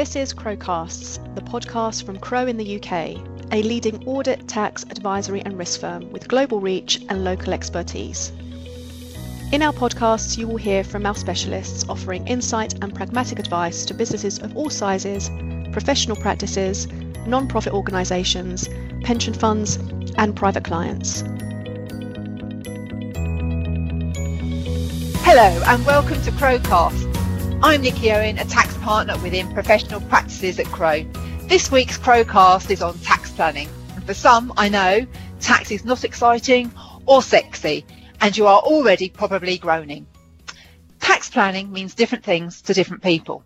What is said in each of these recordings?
This is Crowecasts, the podcast from Crowe in the UK, a leading audit, tax, advisory, and risk firm with global reach and local expertise. In our podcasts, you will hear from our specialists offering insight and pragmatic advice to businesses of all sizes, professional practices, non profit organisations, pension funds, and private clients. Hello and welcome to Crowecast. I'm Nikki Owen, a tax partner within professional practices at Crowe. This week's Crowecast is on tax planning. And for some, I know, tax is not exciting or sexy, and you are already probably groaning. Tax planning means different things to different people.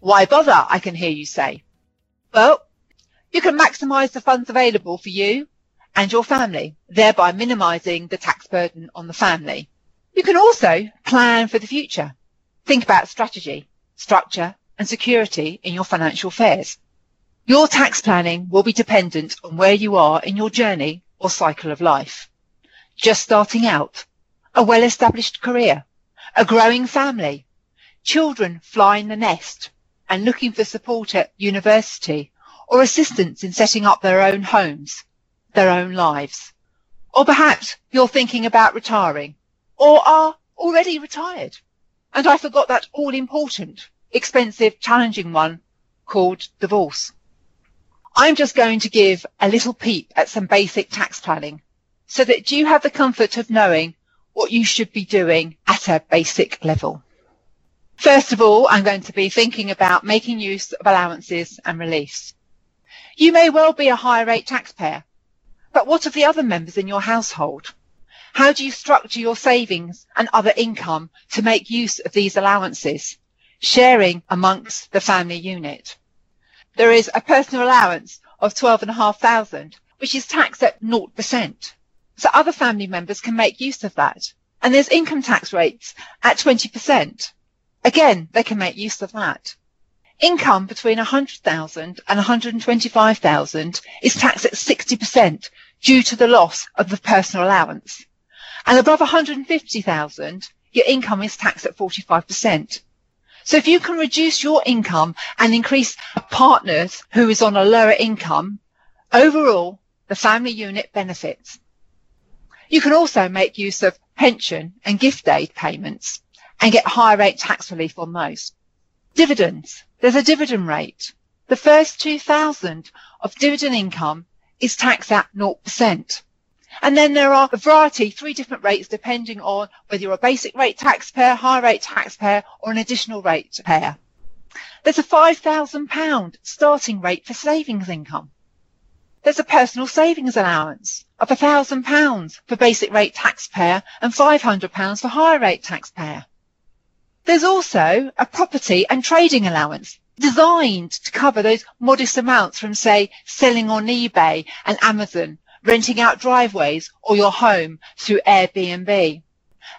Why bother, I can hear you say. Well, you can maximise the funds available for you and your family, thereby minimising the tax burden on the family. You can also plan for the future Think about strategy, structure and security in your financial affairs. Your tax planning will be dependent on where you are in your journey or cycle of life. Just starting out, a well-established career, a growing family, children flying the nest and looking for support at university or assistance in setting up their own homes, their own lives. Or perhaps you're thinking about retiring or are already retired. And I forgot that all important, expensive, challenging one called divorce. I'm just going to give a little peep at some basic tax planning so that you have the comfort of knowing what you should be doing at a basic level. First of all, I'm going to be thinking about making use of allowances and reliefs. You may well be a higher rate taxpayer, but what of the other members in your household? How do you structure your savings and other income to make use of these allowances, sharing amongst the family unit? There is a personal allowance of 12,500, which is taxed at 0%. So other family members can make use of that. And there's income tax rates at 20%. Again, they can make use of that. Income between 100,000 and 125,000 is taxed at 60% due to the loss of the personal allowance. And above 150,000, your income is taxed at 45%. So if you can reduce your income and increase a partner's who is on a lower income, overall, the family unit benefits. You can also make use of pension and gift aid payments and get higher rate tax relief on those. Dividends. There's a dividend rate. The first 2000 of dividend income is taxed at 0%. And then there are a variety, three different rates depending on whether you're a basic rate taxpayer, high rate taxpayer or an additional rate payer. There's a £5,000 starting rate for savings income. There's a personal savings allowance of £1,000 for basic rate taxpayer and £500 for higher rate taxpayer. There's also a property and trading allowance designed to cover those modest amounts from, say, selling on eBay and Amazon renting out driveways or your home through Airbnb.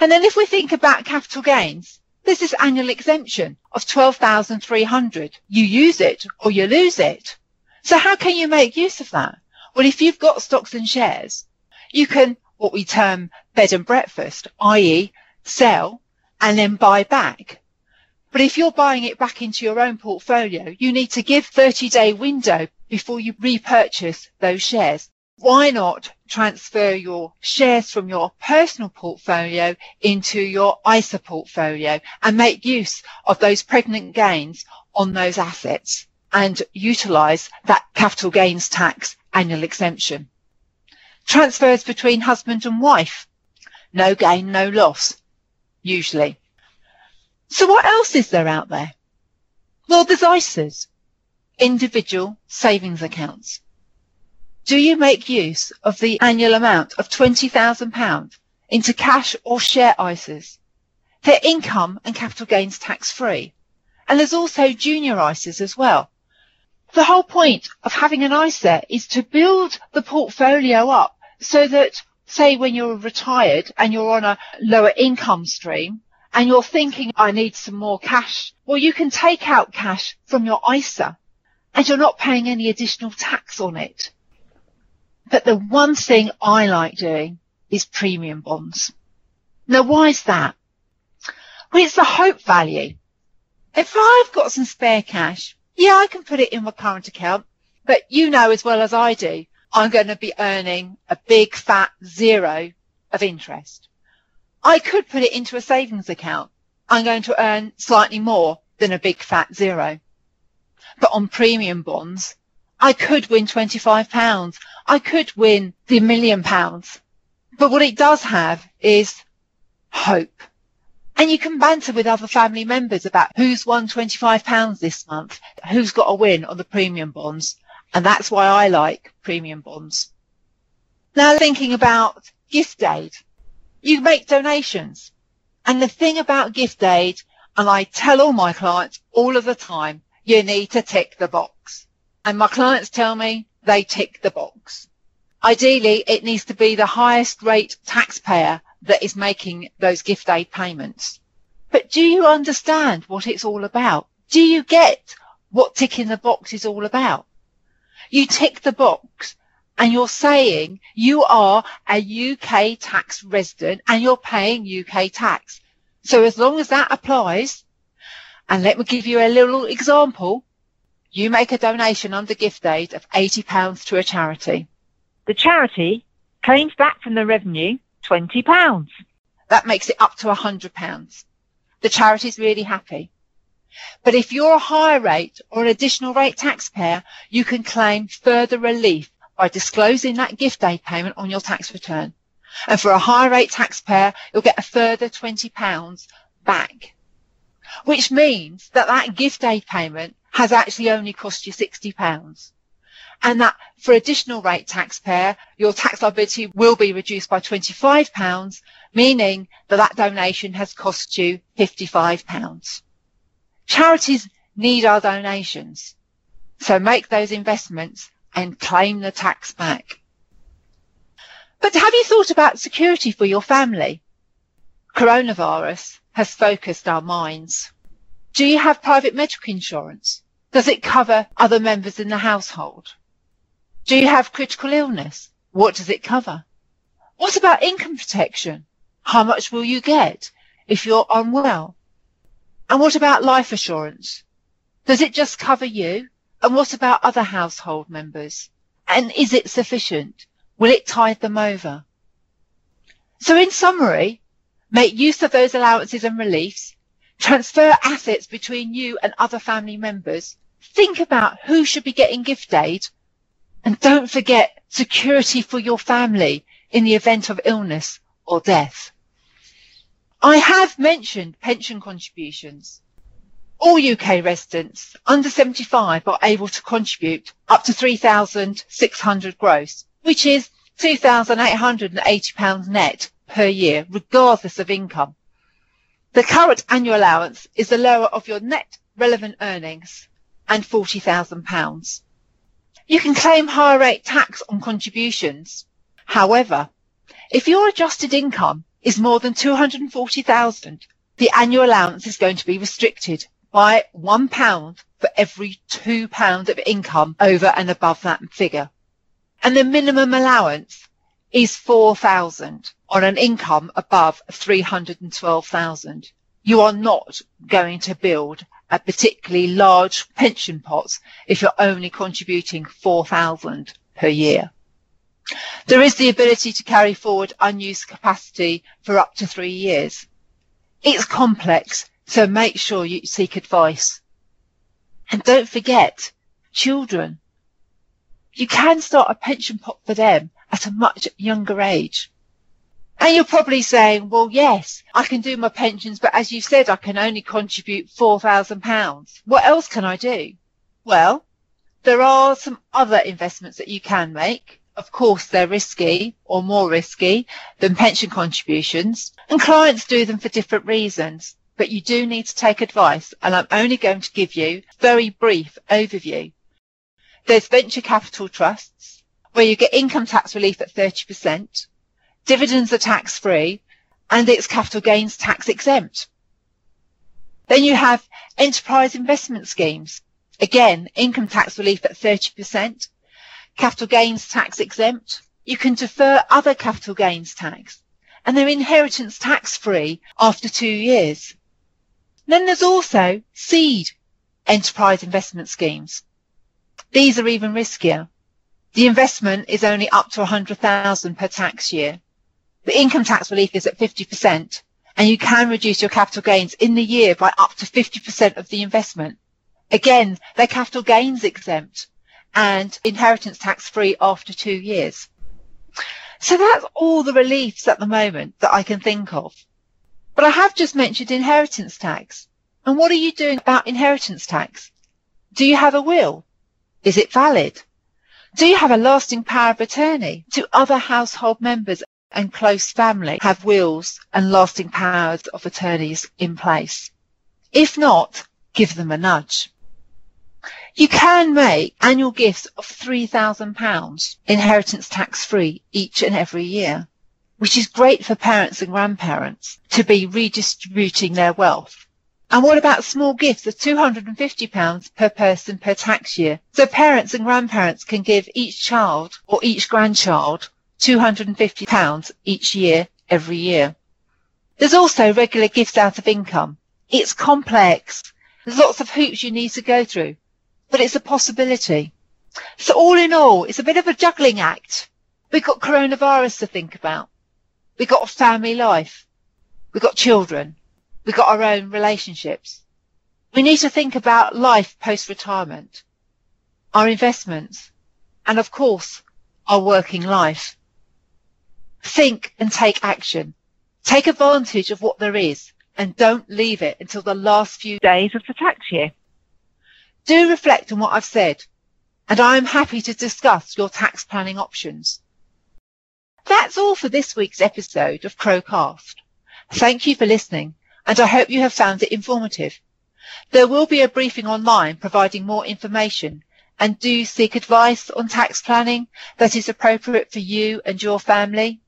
And then if we think about capital gains, there's this annual exemption of 12,300. You use it or you lose it. So how can you make use of that? Well, if you've got stocks and shares, you can what we term bed and breakfast, i.e. sell and then buy back. But if you're buying it back into your own portfolio, you need to give 30 day window before you repurchase those shares why not transfer your shares from your personal portfolio into your ISA portfolio and make use of those pregnant gains on those assets and utilize that capital gains tax annual exemption. Transfers between husband and wife. No gain, no loss, usually. So what else is there out there? Well, there's ISAs, individual savings accounts. Do you make use of the annual amount of £20,000 into cash or share ISAs? They're income and capital gains tax free. And there's also junior ISAs as well. The whole point of having an ISA is to build the portfolio up so that, say, when you're retired and you're on a lower income stream and you're thinking, I need some more cash, well, you can take out cash from your ISA and you're not paying any additional tax on it. But the one thing I like doing is premium bonds. Now, why is that? Well, it's the hope value. If I've got some spare cash Yeah, I can put it in my current account, but you know as well as I do, I'm going to be earning a big fat zero of interest. I could put it into a savings account. I'm going to earn slightly more than a big fat zero. But on premium bonds, I could win £25. I could win the million pounds. But what it does have is hope. And you can banter with other family members about who's won £25 this month, who's got a win on the premium bonds. And that's why I like premium bonds. Now thinking about gift aid, you make donations. And the thing about gift aid, and I tell all my clients all of the time, you need to tick the box. And my clients tell me they tick the box. Ideally, it needs to be the highest rate taxpayer that is making those gift aid payments. But do you understand what it's all about? Do you get what ticking the box is all about? You tick the box and you're saying you are a UK tax resident and you're paying UK tax. So as long as that applies, and let me give you a little example, you make a donation under gift aid of £80 to a charity. The charity claims back from the revenue £20. That makes it up to £100. The charity's really happy. But if you're a higher rate or an additional rate taxpayer, you can claim further relief by disclosing that gift aid payment on your tax return. And for a higher rate taxpayer, you'll get a further £20 back. Which means that that gift aid payment has actually only cost you £60 and that for additional rate taxpayer, your tax liability will be reduced by £25, meaning that that donation has cost you £55. Charities need our donations, so make those investments and claim the tax back. But have you thought about security for your family? Coronavirus has focused our minds. Do you have private medical insurance? Does it cover other members in the household? Do you have critical illness? What does it cover? What about income protection? How much will you get if you're unwell? And what about life assurance? Does it just cover you? And what about other household members? And is it sufficient? Will it tide them over? So in summary, make use of those allowances and reliefs, transfer assets between you and other family members, think about who should be getting gift aid and don't forget security for your family in the event of illness or death. I have mentioned pension contributions. All UK residents under 75 are able to contribute up to 3,600 gross, which is £2,880 net per year, regardless of income. The current annual allowance is the lower of your net relevant earnings and £40,000. You can claim higher rate tax on contributions. However, if your adjusted income is more than 240,000, the annual allowance is going to be restricted by one pound for every two pound of income over and above that figure. And the minimum allowance is 4,000 on an income above 312,000. You are not going to build particularly large pension pots if you're only contributing 4,000 per year. There is the ability to carry forward unused capacity for up to three years. It's complex, so make sure you seek advice. And don't forget, children. You can start a pension pot for them at a much younger age. And you're probably saying, well, yes, I can do my pensions, but as you said, I can only contribute £4,000. What else can I do? Well, there are some other investments that you can make. Of course, they're risky or more risky than pension contributions and clients do them for different reasons. But you do need to take advice and I'm only going to give you a very brief overview. There's venture capital trusts where you get income tax relief at 30% dividends are tax free and it's capital gains tax exempt. Then you have enterprise investment schemes. Again, income tax relief at 30%, capital gains tax exempt. You can defer other capital gains tax and they're inheritance tax free after two years. Then there's also seed. enterprise investment schemes. These are even riskier. The investment is only up to 100,000 per tax year. The income tax relief is at 50% and you can reduce your capital gains in the year by up to 50% of the investment. Again, they're capital gains exempt and inheritance tax free after two years. So that's all the reliefs at the moment that I can think of. But I have just mentioned inheritance tax. And what are you doing about inheritance tax? Do you have a will? Is it valid? Do you have a lasting power of attorney? to other household members and close family have wills and lasting powers of attorneys in place? If not, give them a nudge. You can make annual gifts of £3,000 inheritance tax free each and every year, which is great for parents and grandparents to be redistributing their wealth. And what about small gifts of £250 per person per tax year? So parents and grandparents can give each child or each grandchild £250 each year, every year. There's also regular gifts out of income. It's complex. There's lots of hoops you need to go through, but it's a possibility. So all in all, it's a bit of a juggling act. We've got coronavirus to think about. We've got family life. We've got children. We've got our own relationships. We need to think about life post-retirement, our investments, and of course, our working life. Think and take action. Take advantage of what there is and don't leave it until the last few days of the tax year. Do reflect on what I've said and I am happy to discuss your tax planning options. That's all for this week's episode of Crowecast. Thank you for listening and I hope you have found it informative. There will be a briefing online providing more information and do seek advice on tax planning that is appropriate for you and your family.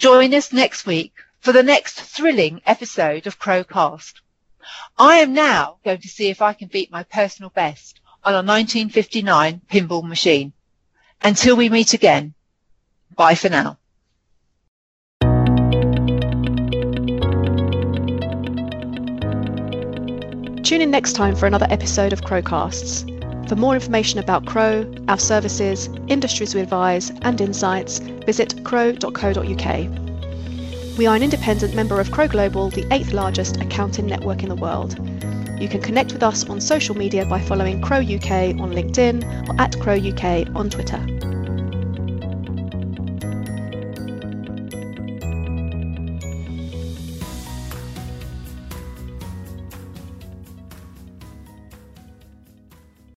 Join us next week for the next thrilling episode of Crowecast. I am now going to see if I can beat my personal best on a 1959 pinball machine. Until we meet again, bye for now. Tune in next time for another episode of Crowecasts. For more information about Crowe, our services, industries we advise, and insights, visit crowe.co.uk. We are an independent member of Crowe Global, the eighth largest accounting network in the world. You can connect with us on social media by following Crowe UK on LinkedIn or at Crowe UK on Twitter.